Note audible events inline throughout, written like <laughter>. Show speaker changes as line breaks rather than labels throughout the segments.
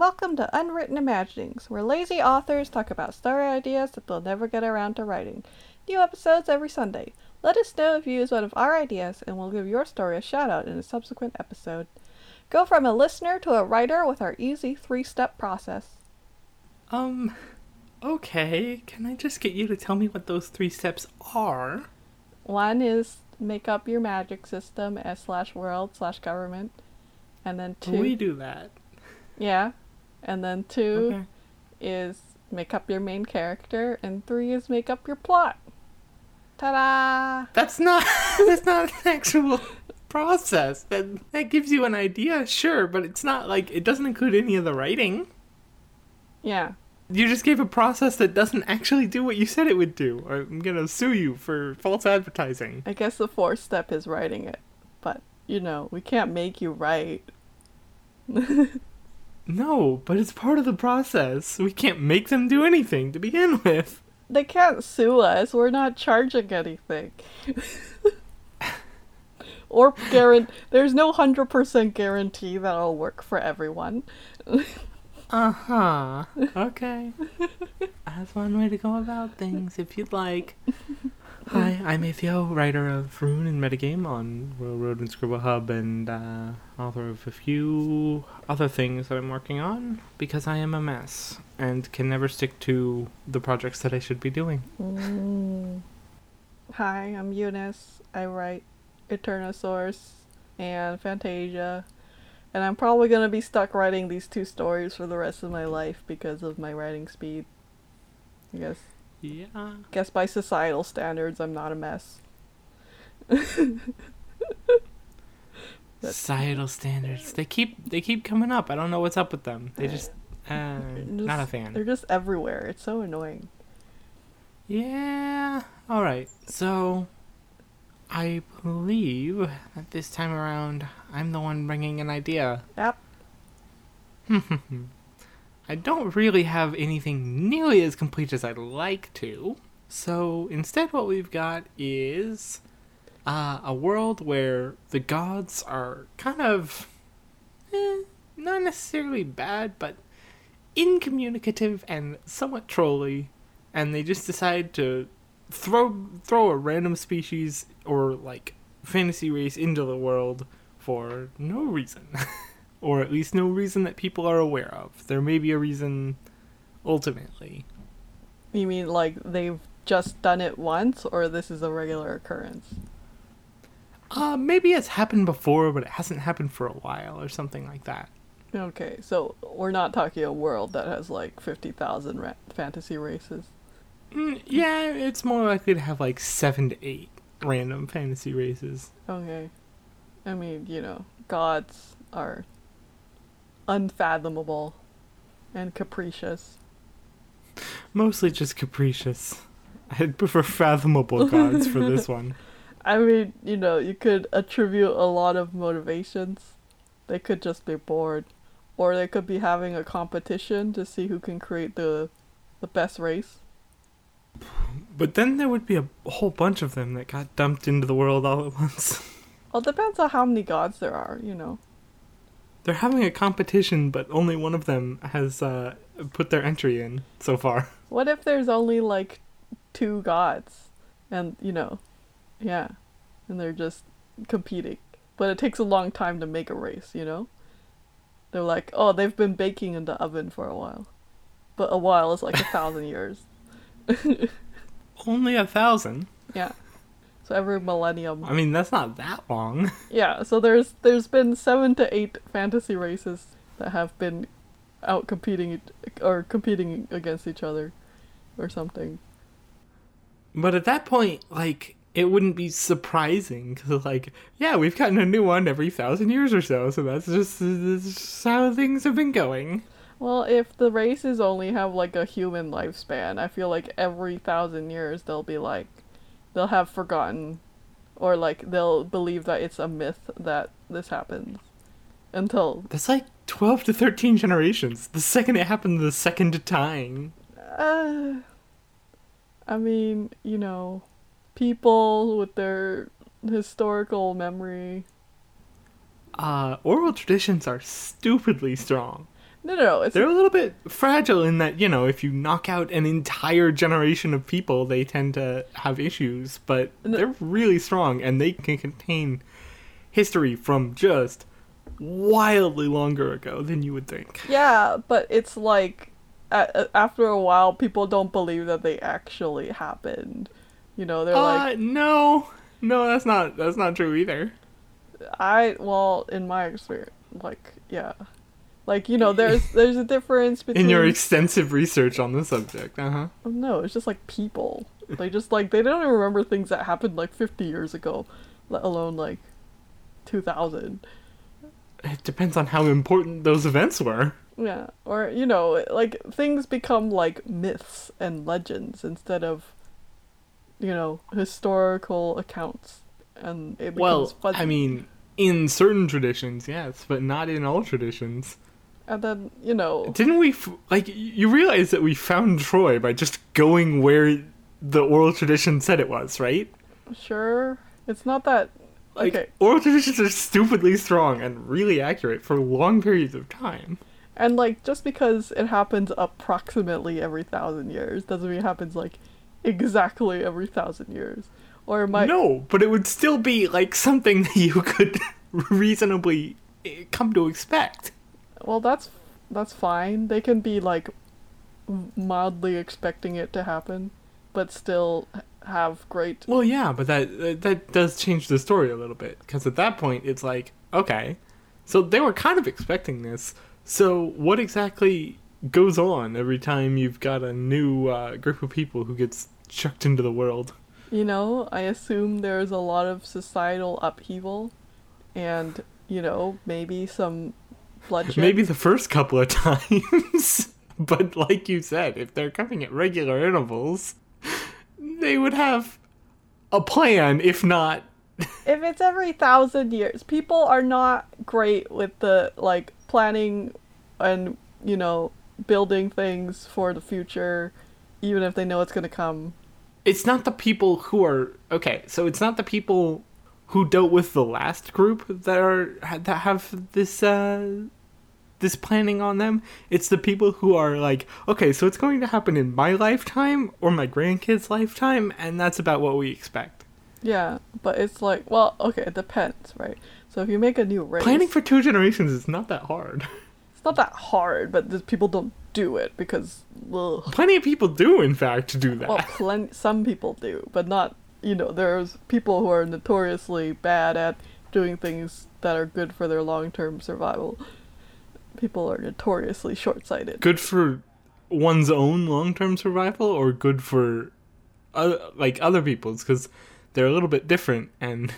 welcome to Unwritten Imaginings, where lazy authors talk about story ideas that they'll never get around to writing. New episodes every Sunday. Let us know if you use one of our ideas, and we'll give your story a shout out in a subsequent episode. Go from a listener to a writer with our easy three step process.
Um, okay. Can I just get you to tell me what those three steps are?
One is make up your magic system as slash world slash government. And then two.
We do that.
Yeah. And then two
Okay.
is make up your main character, and three is make up your plot. Ta da!
That's not <laughs> that's not an actual process. That that gives you an idea, sure, but it's not like it doesn't include any of the writing.
Yeah.
You just gave a process that doesn't actually do what you said it would do. I'm gonna sue you for false advertising.
I guess the fourth step is writing it. But, you know, we can't make you write. <laughs>
No, but it's part of the process. We can't make them do anything to begin with.
They can't sue us. We're not charging anything. <laughs> or guarantee. There's no 100% guarantee that it'll work for everyone.
Uh huh. <laughs> Okay. That's one way to go about things, if you'd like. <laughs> Hi, I'm Atheo, writer of Rune and Metagame on Royal Road and Scribble Hub, and uh, author of a few other things that I'm working on because I am a mess and can never stick to the projects that I should be doing.
Mm. Hi, I'm Eunice. I write Eternosaurus and Fantasia. And I'm probably going to be stuck writing these two stories for the rest of my life because of my writing speed. I guess.
Yeah.
Guess by societal standards, I'm not a mess. <laughs>
Societal standards. They keep they keep coming up. I don't know what's up with them. They just uh, not a fan.
They're just everywhere. It's so annoying.
Yeah. All right. So, I believe that this time around, I'm the one bringing an idea.
Yep. <laughs>
I don't really have anything nearly as complete as I'd like to. So instead, what we've got is uh, a world where the gods are kind of eh, not necessarily bad, but incommunicative and somewhat trolly, and they just decide to throw throw a random species or like fantasy race into the world for no reason. <laughs> or at least no reason that people are aware of. There may be a reason ultimately.
You mean like they've just done it once, or this is a regular occurrence?
Uh, maybe it's happened before, but it hasn't happened for a while or something like that.
Okay, so we're not talking a world that has like 50,000 ra- fantasy races.
Mm, yeah, it's more likely to have like seven to eight random fantasy races.
Okay. I mean, you know, gods are unfathomable and capricious.
Mostly just capricious. I'd prefer fathomable gods for this <laughs> one.
I mean, you know, you could attribute a lot of motivations. They could just be bored. Or they could be having a competition to see who can create the the best race.
But then there would be a whole bunch of them that got dumped into the world all at once.
Well, it depends on how many gods there are, you know.
They're having a competition, but only one of them has uh, put their entry in so far. <laughs>
What if there's only like two gods? And, you know, yeah. And they're just competing. But it takes a long time to make a race, you know? They're like, oh, they've been baking in the oven for a while. But a while is like a thousand years. <laughs>
Only a thousand.
Yeah. So every millennium.
I mean, that's not that long. <laughs>
Yeah, so there's there's been seven to eight fantasy races that have been out competing or competing against each other or something.
But at that point, like, it wouldn't be surprising because, like, yeah, we've gotten a new one every thousand years or so, so that's just, that's just how things have been going.
Well, if the races only have like a human lifespan, I feel like every thousand years they'll be like, they'll have forgotten, or like they'll believe that it's a myth that this happens, until
That's like twelve to thirteen generations. The second it happened, the second time.
uh, I mean, you know, people with their historical memory.
Uh, oral traditions are stupidly strong.
No, no, no. It's
They're a little bit fragile in that, you know, if you knock out an entire generation of people, they tend to have issues, but
No.
they're really strong and they can contain history from just wildly longer ago than you would think.
yeah, but it's like a- after a while, people don't believe that they actually happened. You know, they're
Uh,
like,
no. No, that's not that's not true either.
I well, in my experience, like yeah, like you know, there's <laughs> there's a difference between
In your extensive research on the subject, uh-huh.
no, it's just like people. They just like they don't even remember things that happened like 50 years ago, let alone like 2000.
It depends on how important those events were.
Yeah, or you know, like things become like myths and legends instead of, you know, historical accounts, and it becomes
Well,
fuzzy.
I mean, in certain traditions, yes, but not in all traditions.
And then you know,
Didn't we f- like you realize that we found Troy by just going where the oral tradition said it was, right?
sure, it's not that.
Like
Okay.
oral traditions are stupidly strong and really accurate for long periods of time.
And like just because it happens approximately every thousand years doesn't mean it happens like exactly every thousand years. Or might
no, but it would still be like something <laughs> that you could <laughs> reasonably eh, come to expect.
Well that's that's fine. They can be like mildly expecting it to happen, but still have great
Well, yeah, but that that- does change the story a little bit because at that point it's like, okay, so they were kind of expecting this. So what exactly goes on every time you've got a new uh, group of people who gets chucked into the world?
you know, I assume there's a lot of societal upheaval and, you know, maybe some bloodshed.
Maybe the first couple of <laughs> times, but like you said, if they're coming at regular intervals, they would have a plan. If not,
if it's every thousand years, people are not great with the like planning and you know building things for the future, even if they know it's gonna come.
it's not the people who are okay. So it's not the people who dealt with the last group that are that have this uh this planning on them. It's the people who are like, okay, so it's going to happen in my lifetime or my grandkids' lifetime, and that's about what we expect.
Yeah, but it's like well, okay, it depends, right? So if you make a new race,
Planning for two generations is not that hard. <laughs>
it's not that hard, but the people don't do it because.
Plenty of people do, in fact, do that.
well, <laughs> plen- some people do, but not you know. There's people who are notoriously bad at doing things that are good for their long-term survival. People are notoriously short-sighted.
good for one's own long-term survival, or good for uh, like other people's, because they're a little bit different, and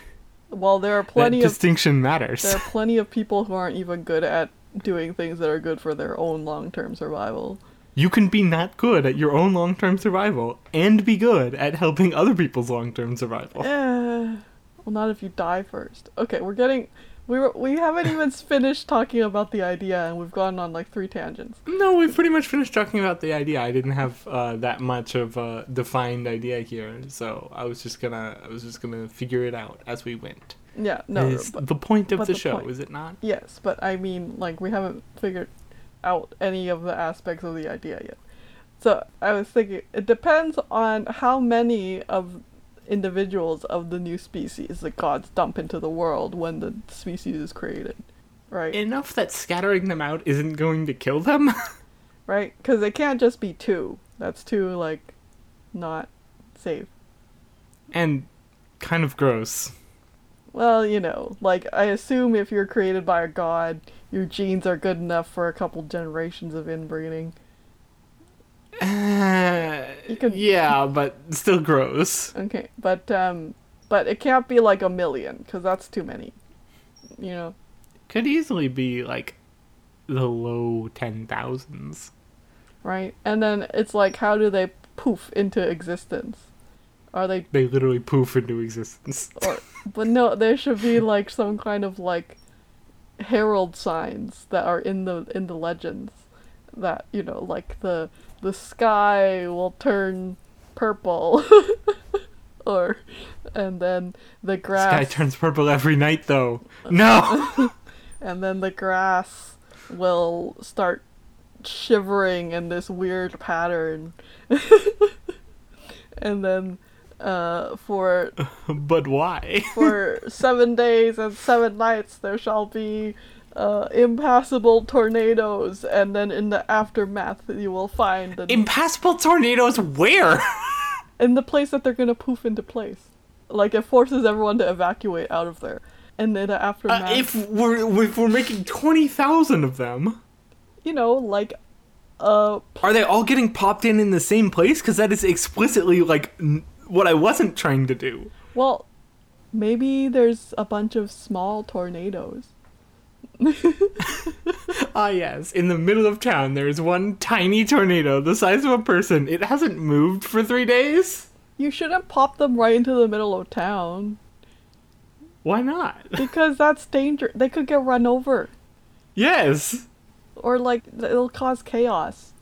Well, there are <laughs> plenty of
distinction matters.
there are plenty of people who aren't even good at doing things that are good for their own long-term survival.
You can be not good at your own long-term survival and be good at helping other people's long-term survival.
Eh, well, not if you die first. Okay, we're getting we were, we haven't even finished talking about the idea, and we've gone on like three tangents.
No, we've pretty much finished talking about the idea. I didn't have uh, that much of a defined idea here, so I was just gonna I was just gonna figure it out as we went.
Yeah, no,
Is
but,
the point of the,
the
show,
point-
is it not?
yes, but I mean, like we haven't figured out any of the aspects of the idea yet. So I was thinking, it depends on how many of individuals of the new species that gods dump into the world when the species is created, right?
Enough that scattering them out isn't going to kill them. <laughs>
right? Because it can't just be two. That's too like not safe.
and kind of gross.
Well, you know, like I assume if you're created by a god, your genes are good enough for a couple generations of inbreeding.
Uh,
could-
yeah, but still gross.
Okay, but um, but it can't be like a million because that's too many. You know,
Could easily be like the low ten thousands.
right? And then it's like, how do they poof into existence? Are they
They literally poof into existence. <laughs>
or but no there should be <laughs> like some kind of like herald signs that are in the in the legends that you know like the the sky will turn purple <laughs> or and then the grass
Sky turns purple every night, though. No.
and then the grass will start shivering in this weird pattern. and then uh, for <laughs>
but why?
for <laughs> seven days and seven nights there shall be uh, impassable tornadoes, and then in the aftermath you will find the,
Impassable tornadoes where? <laughs>
in the place that they're gonna poof into place. Like it forces everyone to evacuate out of there, and then the aftermath.
Uh, if we're if we're making twenty thousand of them,
you know, like uh,
are they all getting popped in in the same place? Because that is explicitly like n- what I wasn't trying to do.
well, maybe there's a bunch of small tornadoes. <laughs>
Ah, yes. In the middle of town, there is one tiny tornado the size of a person. It hasn't moved for three days.
You shouldn't pop them right into the middle of town
Why not? <laughs>
because that's danger. They could get run over,
Yes.
or like it'll cause chaos.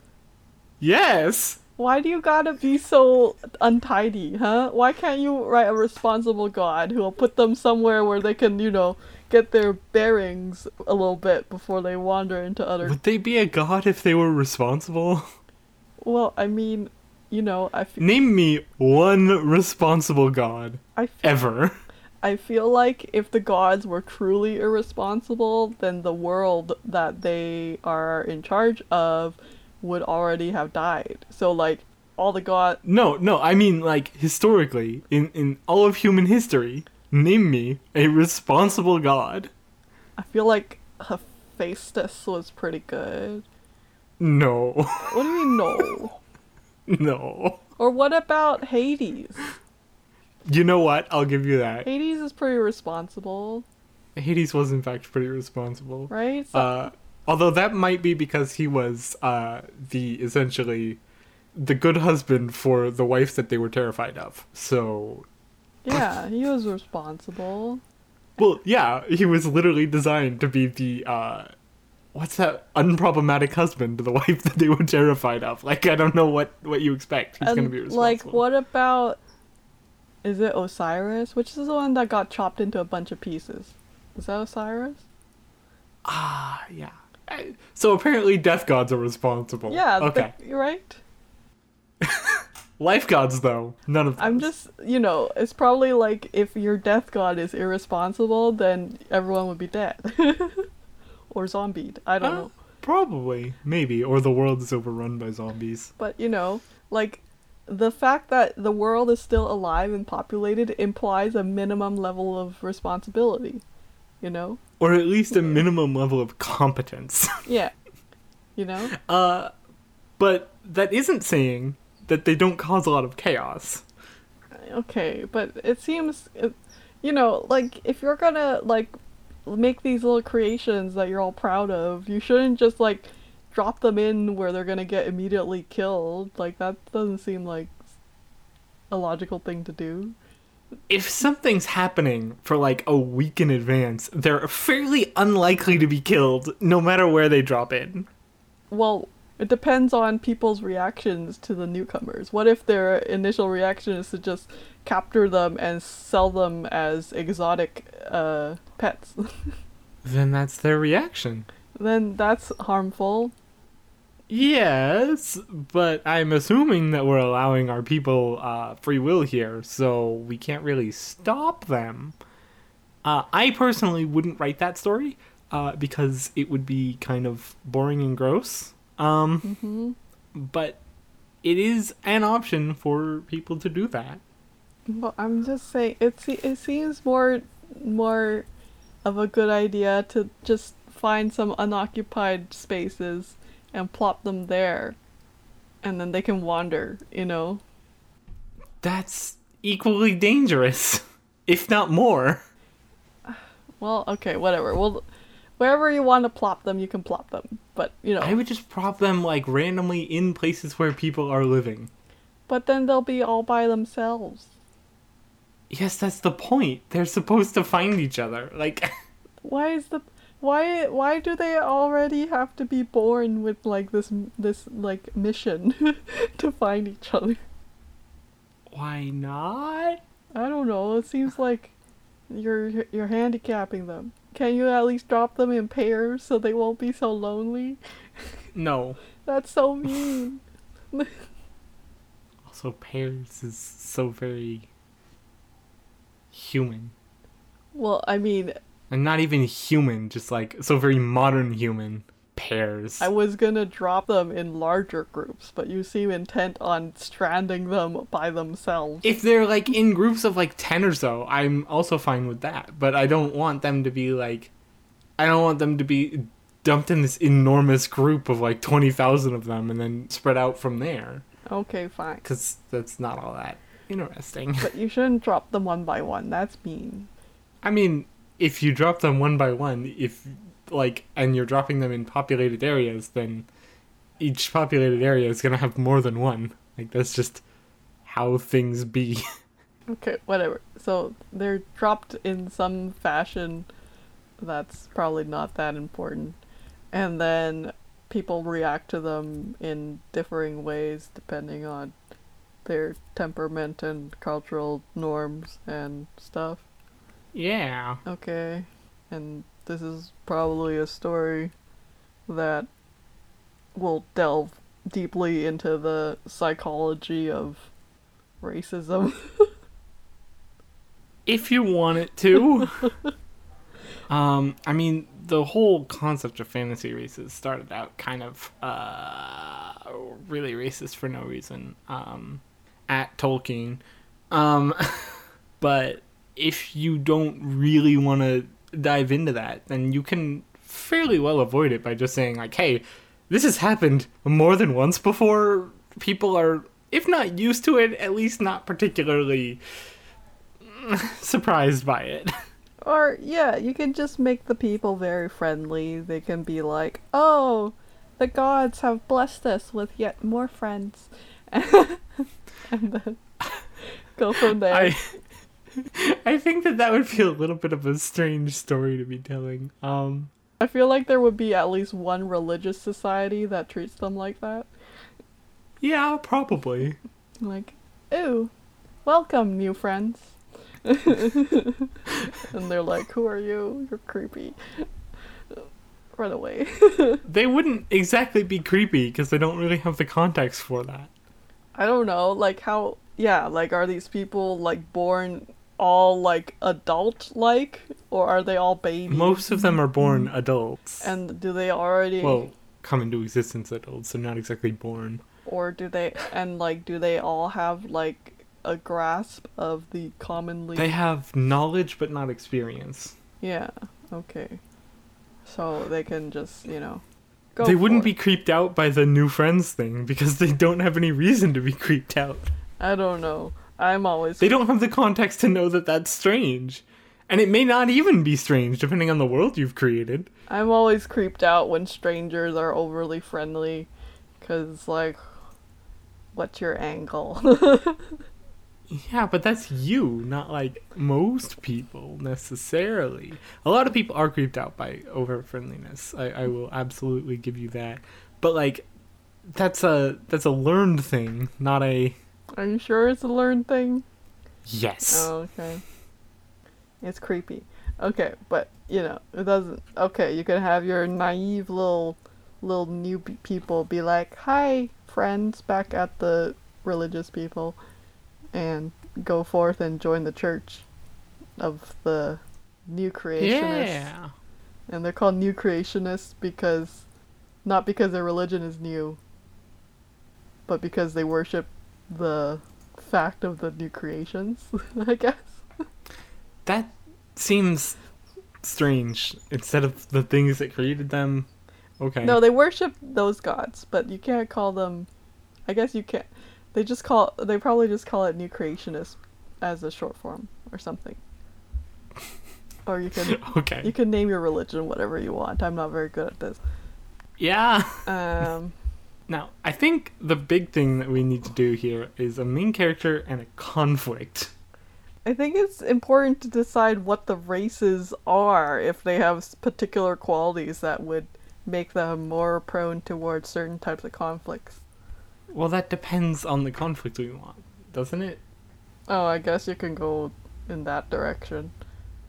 Yes.
Why do you gotta be so untidy, huh? Why can't you write a responsible god who'll put them somewhere where they can, you know, get their bearings a little bit before they wander into other.
Would they be a god if they were responsible?
Well, I mean, you know, I feel,
Name me one responsible god
I feel,
ever.
I feel like if the gods were truly irresponsible, then the world that they are in charge of would already have died. So like all the god
No, no, I mean like historically, in in all of human history, name me a responsible god.
I feel like Hephaestus was pretty good.
No.
What do you mean no? <laughs>
no.
Or what about Hades?
You know what? I'll give you that.
Hades is pretty responsible,
Hades was in fact pretty responsible.
right? So,
Uh, although that might be because he was uh, the essentially the good husband for the wife that they were terrified of. So,
yeah, he was responsible.
well, yeah, he was literally designed to be the uh, what's that unproblematic husband to the <laughs> wife that they were terrified of. Like, I don't know what what you expect. He's gonna
and
be responsible.
like, what about? Is it Osiris? Which is the one that got chopped into a bunch of pieces? Is that Osiris?
Ah, yeah. I- So apparently, death gods are responsible.
Yeah. the-
Okay.
you're right. <laughs>
Life gods, though, none of.
Them
I'm
just, you know, it's probably like if your death god is irresponsible, then everyone would be dead. <laughs> or zombied. I don't
Uh,
know.
Probably, maybe, or the world is overrun by zombies.
But, you know, like the fact that the world is still alive and populated implies a minimum level of responsibility. You know?
Or at least a minimum level of competence. <laughs>
Yeah. You know?
Uh, but that isn't saying that they don't cause a lot of chaos.
Okay, but it seems, you know, like if you're gonna like make these little creations that you're all proud of, you shouldn't just like drop them in where they're gonna get immediately killed. Like that doesn't seem like a logical thing to do.
If something's happening for like a week in advance, they're fairly unlikely to be killed no matter where they drop in.
Well, it depends on people's reactions to the newcomers. What if their initial reaction is to just capture them and sell them as exotic uh, pets? <laughs>
Then that's their reaction.
then that's harmful.
Yes, but I'm assuming that we're allowing our people uh, free will here, so we can't really stop them. Uh, I personally wouldn't write that story uh, because it would be kind of boring and gross. Um,
hmm
but it is an option for people to do that.
Well, I'm just saying it. Se- it seems more more of a good idea to just find some unoccupied spaces and plop them there, and then they can wander. You know.
That's equally dangerous, <laughs> if not more. <sighs>
Well, okay, whatever. Well, wherever you want to plop them, you can plop them. But you know,
I would just prop them like randomly in places where people are living.
but then they'll be all by themselves.
Yes, that's the point. They're supposed to find each other. Like, <laughs>
Why is the why why do they already have to be born with like this this like mission <laughs> to find each other?
why not?
I don't know. It seems like you're you're handicapping them. Can you at least drop them in pairs so they won't be so lonely?
no. <laughs>
That's so mean. <laughs>
Also, pears is so very human.
Well, I mean,
And not even human, just like so very modern human. pairs.
I was gonna drop them in larger groups, but you seem intent on stranding them by themselves.
if they're like in groups of like 10 or so, I'm also fine with that. But I don't want them to be like. I don't want them to be dumped in this enormous group of like 20,000 of them and then spread out from there.
Okay, fine.
Because that's not all that interesting.
But you shouldn't drop them one by one. That's mean.
I mean, if you drop them one by one, if like, and you're dropping them in populated areas, then each populated area is gonna have more than one. Like that's just how things be. <laughs>
Okay, whatever. So they're dropped in some fashion that's probably not that important. And then people react to them in differing ways depending on their temperament and cultural norms and stuff.
Yeah.
Okay. And this is probably a story that will delve deeply into the psychology of racism. <laughs>
If you want it to. <laughs> um, I mean, the whole concept of fantasy races started out kind of uh really racist for no reason. Um, at Tolkien. Um, <laughs> but if you don't really want to dive into that, then you can fairly well avoid it by just saying like, "Hey, this has happened more than once before. People are, if not used to it, at least not particularly <laughs> surprised by it." <laughs>
Or, yeah, you can just make the people very friendly. They can be like, oh, the gods have blessed us with yet more friends. <laughs> and then go from there.
I <laughs> I think that that would be a little bit of a strange story to be telling. Um,
I feel like there would be at least one religious society that treats them like that.
yeah, probably.
Like, ooh, welcome, new friends. <laughs> and they're like, who are you? You're creepy. Run away. <laughs>
They wouldn't exactly be creepy because they don't really have the context for that.
I don't know, like how yeah, like are these people like born all like adult like or are they all babies?
Most of them are born adults.
and do they already
well, come into existence adults, so not exactly born.
or do they and like do they all have like a grasp of the commonly
They have knowledge but not experience.
Yeah, okay. So they can just, you know, go
they wouldn't
for
be creeped out by the new friends thing because they don't have any reason to be creeped out.
I don't know. I'm always
They don't have the context to know that that's strange. And it may not even be strange depending on the world you've created.
I'm always creeped out when strangers are overly friendly cuz like what's your angle? <laughs>
Yeah, but that's you, not like most people necessarily. A lot of people are creeped out by over friendliness. I, I will absolutely give you that. But like that's a that's a learned thing, not a
are you sure it's a learned thing?
yes.
Oh, okay. It's creepy. Okay, but you know, it doesn't. Okay, you can have your naive little, little new people be like, "Hi, friends," back at the religious people, and go forth and join the church of the new creationists.
yeah.
And they're called new creationists because, not because their religion is new, but because they worship the fact of the new creations. <laughs> I guess.
That seems strange. Instead of the things that created them. Okay.
No, they worship those gods, but you can't call them. I guess you can't. They just call. They probably just call it new creationist as a short form or something. <laughs> Or you can
okay.
you can name your religion whatever you want. I'm not very good at this.
Yeah.
Um,
Now, I think the big thing that we need to do here is a main character and a conflict.
I think it's important to decide what the races are if they have particular qualities that would make them more prone towards certain types of conflicts.
Well, that depends on the conflict we want, doesn't it?
Oh, I guess you can go in that direction.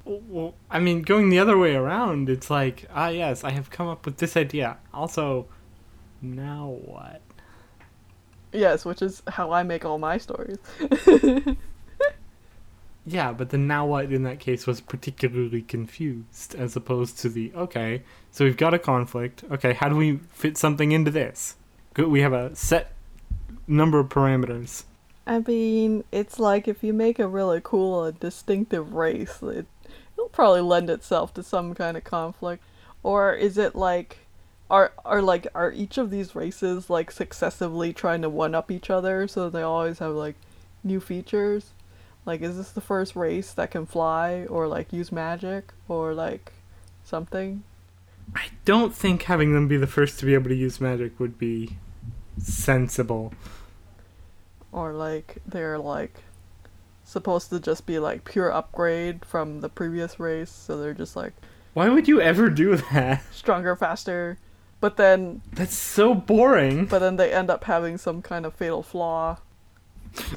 Well, I mean, going the other way around, it's like, ah, yes, I have come up with this idea. Also, now what?
Yes, which is how I make all my stories. <laughs>
Yeah, but the now what in that case was particularly confused as opposed to the okay, so we've got a conflict. Okay, how do we fit something into this? Good, we have a set number of parameters.
I mean, it's like if you make a really cool and distinctive race, it, it'll probably lend itself to some kind of conflict. Or is it like are are like are each of these races like successively trying to one up each other so they always have like new features? Like is this the first race that can fly or like use magic or like something?
I don't think having them be the first to be able to use magic would be sensible.
Or like they're like supposed to just be like pure upgrade from the previous race, so they're just like
Why would you ever do that?
stronger, faster. But then
That's so boring.
but then they end up having some kind of fatal flaw.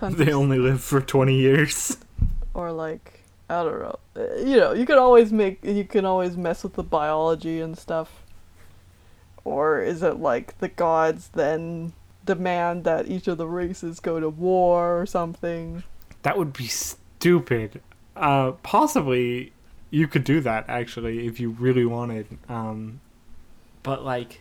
They only live for 20 years. <laughs>
or like I don't know. Uh, You know, you can always make you can always mess with the biology and stuff. Or is it like the gods then demand that each of the races go to war or something?
That would be stupid. Uh, possibly you could do that actually if you really wanted. Um, but like,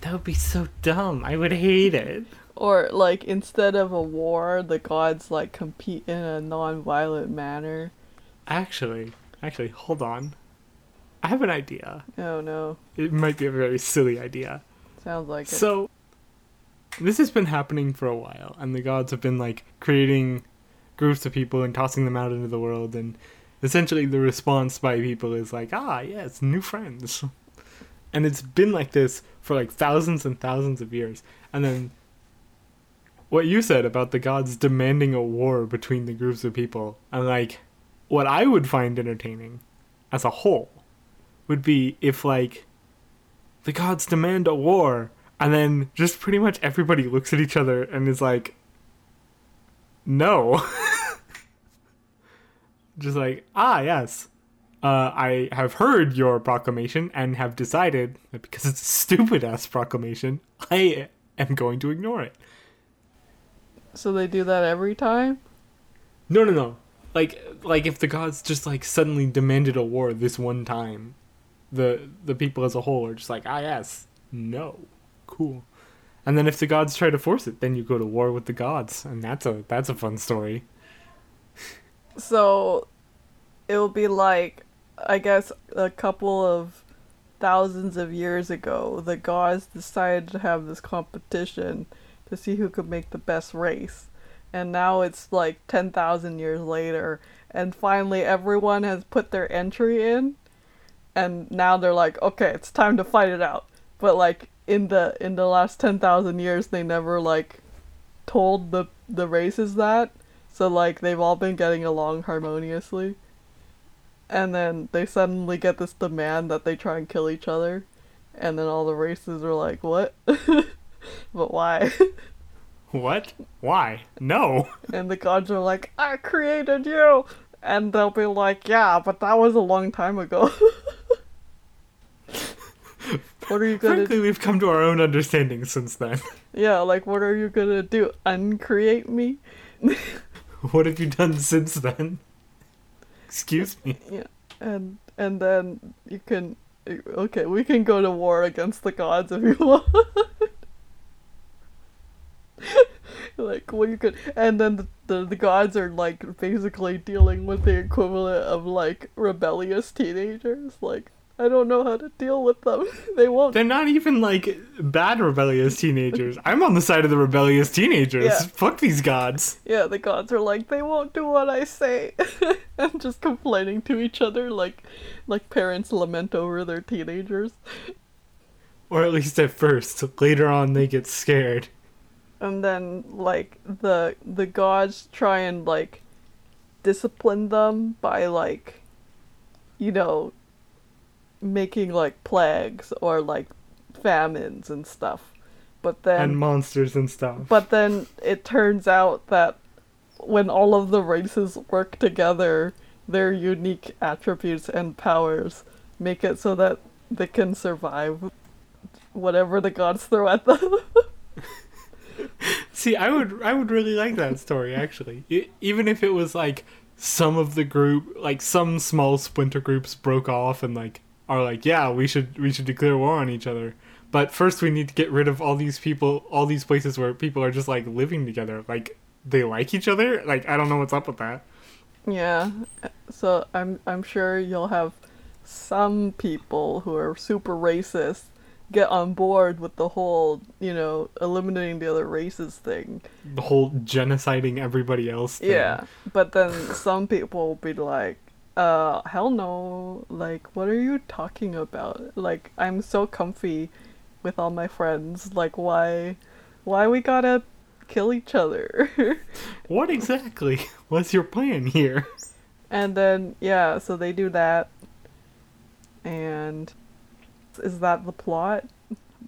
that would be so dumb. I would hate it.
Or like instead of a war, the gods like compete in a non-violent manner.
Actually, actually, hold on. I have an idea.
Oh no,
It might be a very silly idea.
sounds like it.
So, this has been happening for a while, and the gods have been like creating groups of people and tossing them out into the world, and essentially the response by people is like, ah, yes, new friends. And it's been like this for like thousands and thousands of years. And then what you said about the gods demanding a war between the groups of people, and like what I would find entertaining as a whole would be if like the gods demand a war and then just pretty much everybody looks at each other and is like no <laughs> just like ah yes uh, i have heard your proclamation and have decided that because it's a stupid ass proclamation i am going to ignore it.
So they do that every time.
no no no. Like like if the gods just like suddenly demanded a war this one time the the people as a whole are just like ah yes. No. Cool. And then if the gods try to force it then you go to war with the gods and that's a that's a fun story.
So it will be like I guess a couple of thousands of years ago, the gods decided to have this competition to see who could make the best race. And now it's like 10,000 years later and finally everyone has put their entry in and now they're like, "Okay, it's time to fight it out." But like in the in the last 10,000 years they never like told the the races that. So like they've all been getting along harmoniously. And then they suddenly get this demand that they try and kill each other. And then all the races are like, "What?" <laughs> but why?
what why no <laughs>
and the gods are like, "I created you." And they'll be like, "Yeah, but that was a long time ago." <laughs> what are you gonna
frankly we've come to our own understanding since then
Yeah, like what are you gonna do? Uncreate me?
what have you done since then excuse me
Yeah, and and then you can okay, we can go to war against the gods if you <laughs> want. like well you could and then the, the the gods are like basically dealing with the equivalent of like rebellious teenagers like i don't know how to deal with them. <laughs> They won't.
They're not even like bad rebellious teenagers. I'm on the side of the rebellious teenagers.
Yeah.
fuck these gods.
Yeah the gods are like they won't do what i say. <laughs> And just complaining to each other like like parents lament over their teenagers.
Or at least at first. Later on they get scared.
And then like the the gods try and like discipline them by like you know making like plagues or like famines and stuff but then
and monsters and stuff
but then it turns out that when all of the races work together their unique attributes and powers make it so that they can survive whatever the gods throw at them. <laughs>
See, I would I would really like that story actually. E- even if it was like some of the group, like some small splinter groups broke off and like are like, yeah, we should we should declare war on each other. But first we need to get rid of all these people, all these places where people are just like living together. Like they like each other? Like I don't know what's up with that.
yeah. So I'm I'm sure you'll have some people who are super racist get on board with the whole, you know, eliminating the other races thing.
The whole genociding everybody else thing.
Yeah. But then some people will be like, uh, hell no. Like, what are you talking about? Like, I'm so comfy with all my friends. Like, why, why we gotta kill each other? <laughs>
What exactly <laughs> was your plan here?
and then, yeah, so they do that. And is that the plot?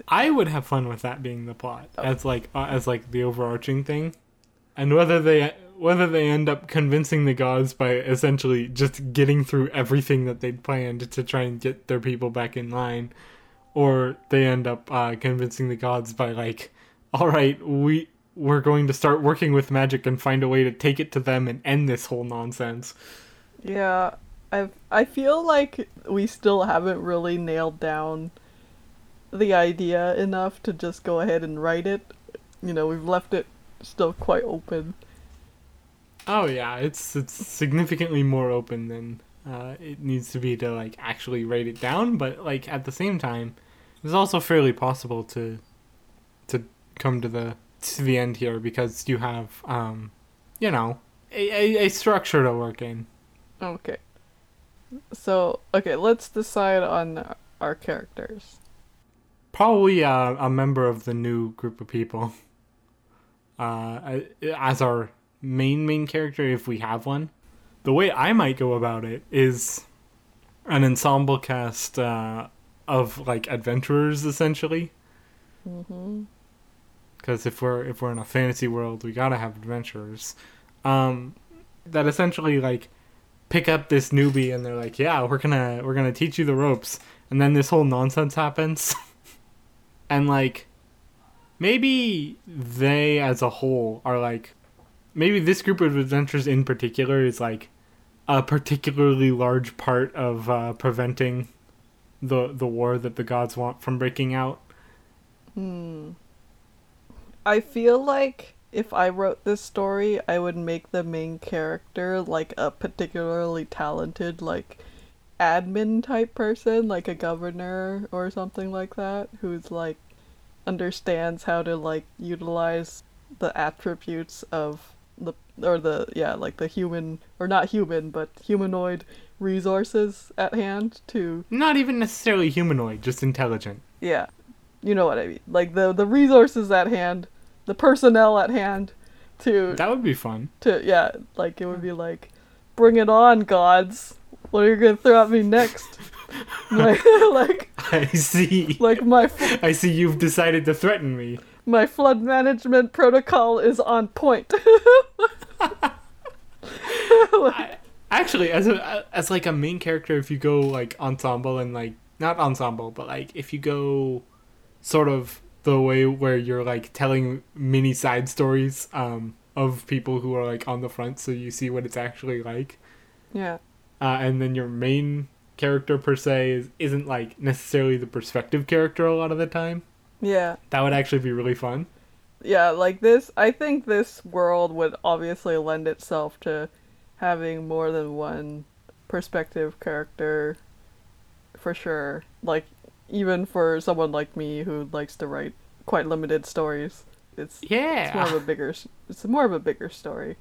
I would have fun with that being the plot as like uh, as like the overarching thing, and whether they whether they end up convincing the gods by essentially just getting through everything that they'd planned to try and get their people back in line, or they end up uh, convincing the gods by like, all right, we we're going to start working with magic and find a way to take it to them and end this whole nonsense.
Yeah, I I feel like we still haven't really nailed down the idea enough to just go ahead and write it. You know, we've left it still quite open.
Oh yeah, it's it's significantly more open than uh, it needs to be to like actually write it down. But like at the same time, it's also fairly possible to to come to the to the end here because you have um, you know a, a, a structure to work in.
Okay. So, okay, let's decide on our characters.
Probably uh, a member of the new group of people. Uh, as our main main character if we have one. The way I might go about it is an ensemble cast uh, of like adventurers essentially.
Mm-hmm.
Because if we're if we're in a fantasy world, we gotta have adventurers. Um, that essentially like pick up this newbie and they're like, yeah, we're gonna we're gonna teach you the ropes, and then this whole nonsense happens, <laughs> and like maybe they as a whole are like maybe this group of adventurers in particular is like a particularly large part of uh, preventing the the war that the gods want from breaking out.
Hmm. I feel like if I wrote this story, I would make the main character like a particularly talented, like admin type person, like a governor or something like that, who's like understands how to like utilize the attributes of or the yeah like the human or not human but humanoid resources at hand to
Not even necessarily humanoid, just intelligent.
yeah you know what i mean like the the resources at hand the personnel at hand to
That would be fun.
to yeah like it would be like bring it on gods what are you gonna throw at me next <laughs> <laughs> like like
I see.
like my f- <laughs>
I see you've decided to threaten me.
My flood management protocol is on point. <laughs>
I, actually, as a as like a main character, if you go like ensemble and like not ensemble, but like if you go sort of the way where you're like telling mini side stories um, of people who are like on the front, so you see what it's actually like,
yeah.
Uh, and then your main character per se is, isn't like necessarily the perspective character a lot of the time.
Yeah
That would actually be really fun.
yeah like this i think this world would obviously lend itself to having more than one perspective character for sure like even for someone like me who likes to write quite limited stories it's
Yeah.
it's more of a bigger it's more of a bigger story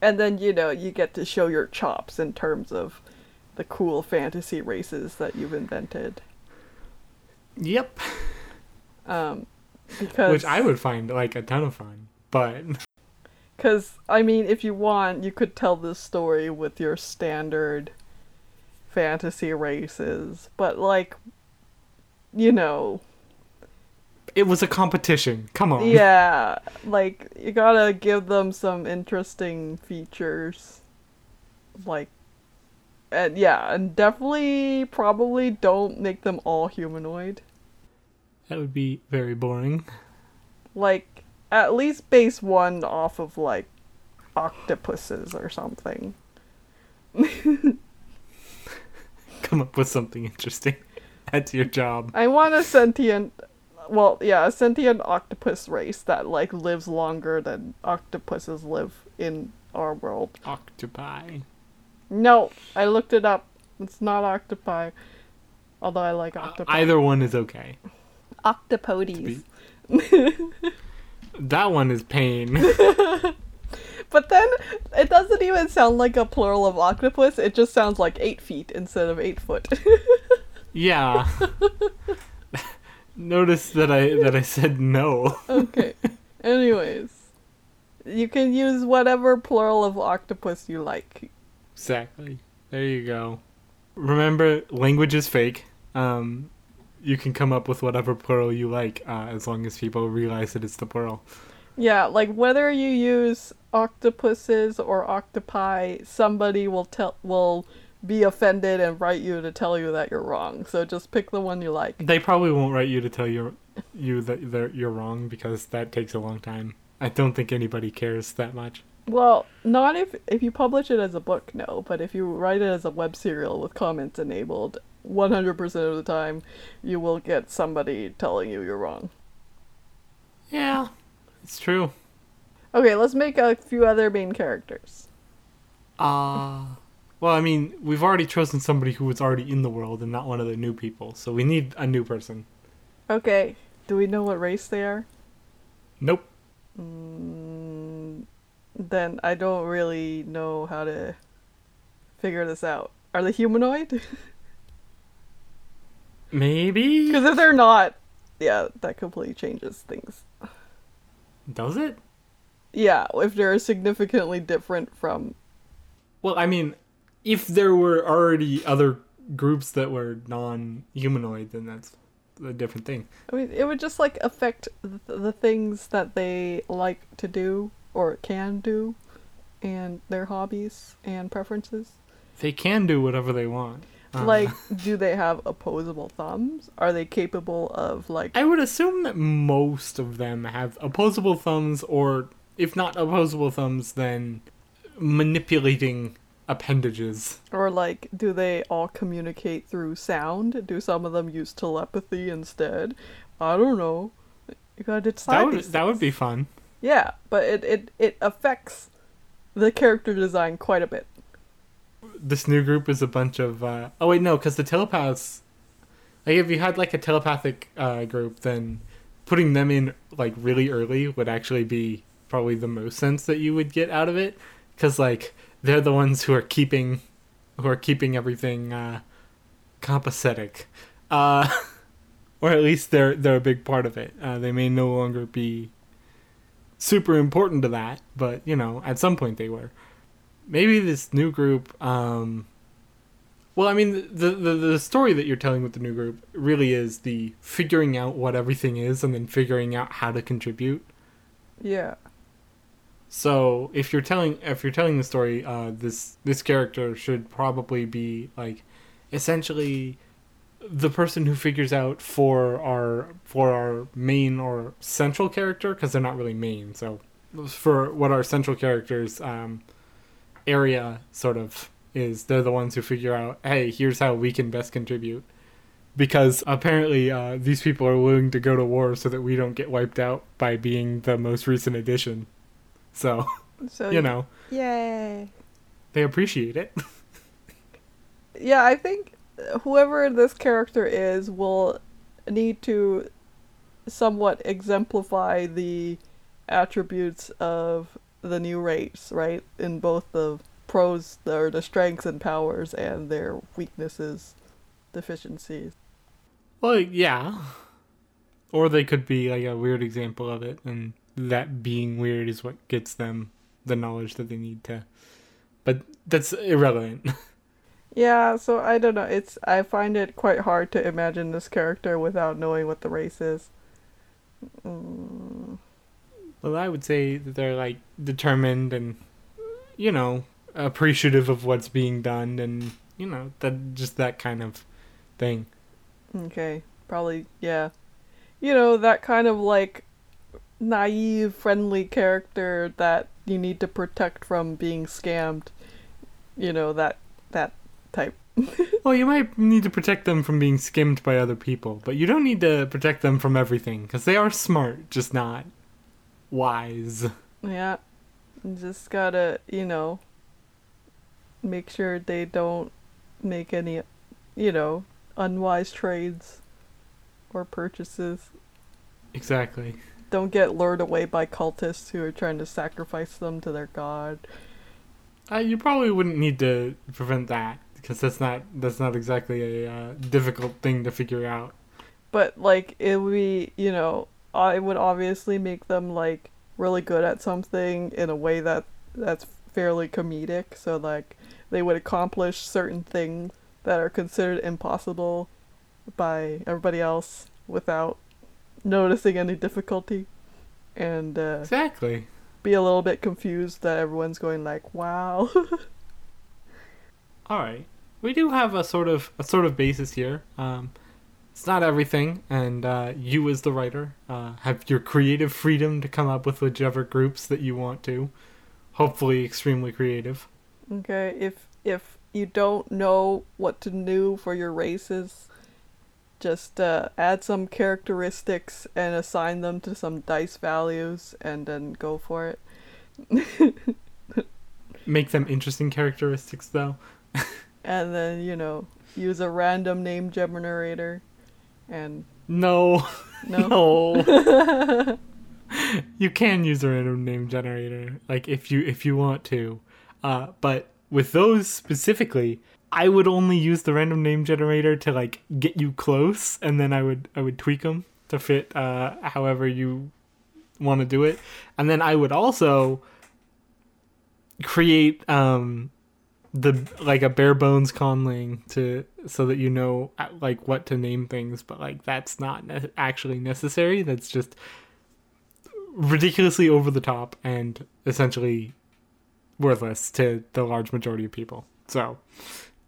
and then you know you get to show your chops in terms of the cool fantasy races that you've invented
Yep. <laughs>
um because
Which I would find like a ton of fun. But <laughs>
Because, I mean, if you want, you could tell this story with your standard fantasy races. But, like, you know,
it was a competition. Come on.
yeah, <laughs> like, you gotta give them some interesting features. Like, and yeah, and definitely, probably don't make them all humanoid.
That would be very boring.
Like, at least base one off of, like, octopuses or something. <laughs>
Come up with something interesting. That's your job.
I want a sentient, well, yeah, a sentient octopus race that, like, lives longer than octopuses live in our world.
Octopi.
No, I looked it up. It's not octopi. Although I like
Uh,
octopi.
either one is okay.
Octopodes. <laughs>
That one is pain. <laughs> <laughs>
But then it doesn't even sound like a plural of octopus. It just sounds like eight feet instead of eight foot.
yeah. Notice that I that I said no.
okay. Anyways, you can use whatever plural of octopus you like.
Exactly. There you go. Remember, language is fake. Um, you can come up with whatever plural you like, uh, as long as people realize that it's the plural.
Yeah, like whether you use octopuses or octopi, somebody will tell will be offended and write you to tell you that you're wrong. So just pick the one you like.
They probably won't write you to tell you you that they're, you're wrong because that takes a long time. I don't think anybody cares that much.
Well, not if if you publish it as a book, no. But if you write it as a web serial with comments enabled, 100% of the time, you will get somebody telling you you're wrong.
Yeah, it's true.
Okay, let's make a few other main characters.
Uh well, I mean, we've already chosen somebody who was already in the world and not one of the new people, so we need a new person.
Okay, do we know what race they are?
Nope.
Mm, then I don't really know how to figure this out. Are they humanoid? <laughs>
Maybe.
Because if they're not, yeah, that completely changes things.
Does it?
Yeah, if they're significantly different from.
Well, I mean, if there were already other groups that were non-humanoid, then that's a different thing.
I mean, it would just like affect the, the things that they like to do or can do, and their hobbies and preferences.
They can do whatever they want. Uh,
Like, do they have opposable thumbs? Are they capable of like?
I would assume that most of them have opposable thumbs, or if not opposable thumbs, then manipulating appendages.
Or like, do they all communicate through sound? Do some of them use telepathy instead? I don't know. You gotta decide.
That would that would be fun.
Yeah, but it, it it affects the character design quite a bit.
This new group is a bunch of. Uh, oh wait, no, because the telepaths. Like if you had like a telepathic uh, group, then putting them in like really early would actually be probably the most sense that you would get out of it, because like they're the ones who are keeping, who are keeping everything uh, compositic, uh, <laughs> or at least they're they're a big part of it. Uh, they may no longer be super important to that, but you know at some point they were maybe this new group um well i mean the, the the story that you're telling with the new group really is the figuring out what everything is and then figuring out how to contribute
Yeah.
so if you're telling if you're telling the story uh this this character should probably be like essentially the person who figures out for our for our main or central character because they're not really main so for what our central characters um area sort of is they're the ones who figure out hey here's how we can best contribute. Because apparently uh, these people are willing to go to war so that we don't get wiped out by being the most recent addition. So <laughs>
So
you know.
Yay.
they appreciate it. <laughs>
Yeah, I think whoever this character is will need to somewhat exemplify the attributes of the new race, right? In both the pros or the strengths and powers and their weaknesses, deficiencies.
well yeah or they could be like a weird example of it and that being weird is what gets them the knowledge that they need to but that's irrelevant <laughs>
Yeah, so I don't know. It's I find it quite hard to imagine this character without knowing what the race is. Mm,
Well, I would say that they're like determined and, you know, appreciative of what's being done and, you know, that just that kind of thing.
okay, probably yeah. you know, that kind of like naive, friendly character that you need to protect from being scammed. You know, that that type. <laughs>
Well, you might need to protect them from being skimmed by other people, but you don't need to protect them from everything because they are smart, just not wise.
Yeah. Just gotta, you know, make sure they don't make any, you know, unwise trades or purchases.
Exactly.
Don't get lured away by cultists who are trying to sacrifice them to their god.
Uh, you probably wouldn't need to prevent that because that's not that's not exactly a uh, difficult thing to figure out.
But like it would be, you know, I would obviously make them like really good at something in a way that that's fairly comedic, so like they would accomplish certain things that are considered impossible by everybody else without noticing any difficulty and uh,
Exactly.
be a little bit confused that everyone's going like, "Wow." <laughs>
All right. We do have a sort of a sort of basis here. Um, it's not everything, and uh, you as the writer uh, have your creative freedom to come up with whichever groups that you want to. Hopefully, extremely creative.
Okay, if if you don't know what to do for your races, just uh, add some characteristics and assign them to some dice values, and then go for it. <laughs>
Make them interesting characteristics, though.
And then you know use a random name generator, and
No,
no. <laughs>
no. <laughs> you can use a random name generator, like if you if you want to, uh, but with those specifically, I would only use the random name generator to like get you close, and then I would I would tweak them to fit uh, however you want to do it, and then I would also create um the like a bare bones conlang to so that you know uh, like what to name things but like that's not ne- actually necessary. That's just ridiculously over the top and essentially worthless to the large majority of people. So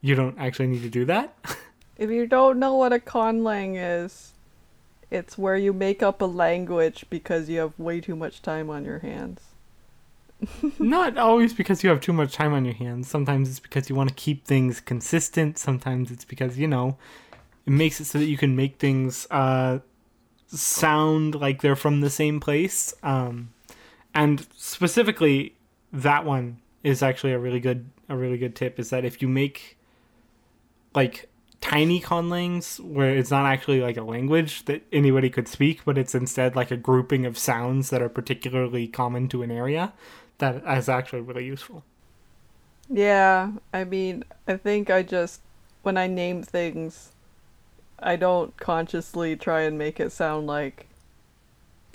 you don't actually need to do that. <laughs>
If you don't know what a conlang is, it's where you make up a language because you have way too much time on your hands. <laughs>
not always because you have too much time on your hands. Sometimes it's because you want to keep things consistent. Sometimes it's because you know it makes it so that you can make things uh sound like they're from the same place. Um and specifically that one is actually a really good a really good tip is that if you make like tiny conlangs where it's not actually like a language that anybody could speak but it's instead like a grouping of sounds that are particularly common to an area that is actually really useful
Yeah, I mean, I think I just when I name things, I don't consciously try and make it sound like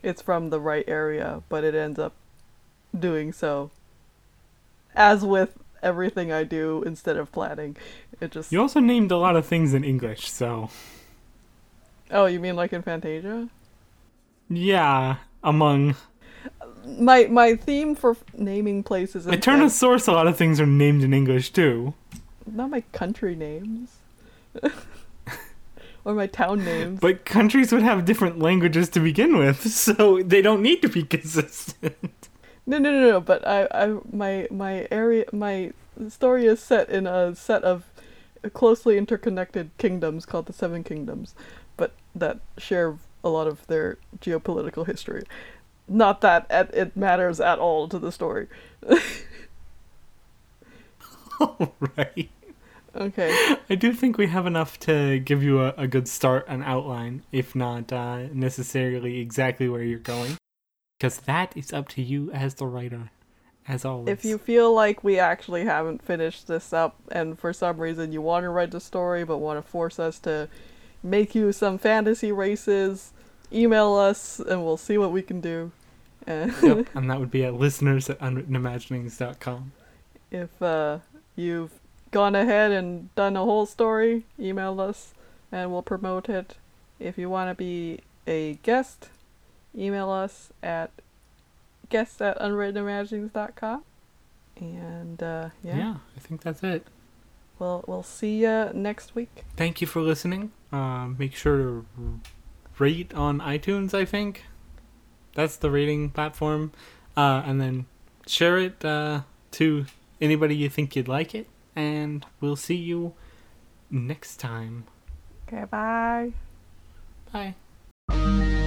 it's from the right area, but it ends up doing so. As with everything I do instead of planning, it just
you also named a lot of things in english so
Oh, you mean like in Fantasia?
yeah among
My my theme for naming places
eternal source a lot of things are named in english too
not my country names. <laughs> or my town names.
but countries would have different languages to begin with <laughs> so they don't need to be consistent
No, no, no, no. But I, I, my, my area, my story is set in a set of closely interconnected kingdoms called the Seven Kingdoms, but that share a lot of their geopolitical history. Not that it, it matters at all to the story. <laughs>
all right
Okay.
I do think we have enough to give you a, a good start and outline, if not uh, necessarily exactly where you're going. Because that is up to you as the writer, as always.
If you feel like we actually haven't finished this up, and for some reason you want to write the story but want to force us to make you some fantasy races, email us and we'll see what we can do. Uh,
yep, <laughs> and that would be at listeners at unwrittenimaginings.com.
if uh, you've gone ahead and done a whole story, email us and we'll promote it. If you want to be a guest, email us at guest at unwrittenimaginings.com. And uh,
Yeah.
yeah,
I think that's it.
we'll we'll see you next week.
Thank you for listening. Uh, make sure to rate on iTunes, I think. That's the rating platform. Uh, and then share it uh, to anybody you think you'd like it. And we'll see you next time.
Okay, bye.
Bye.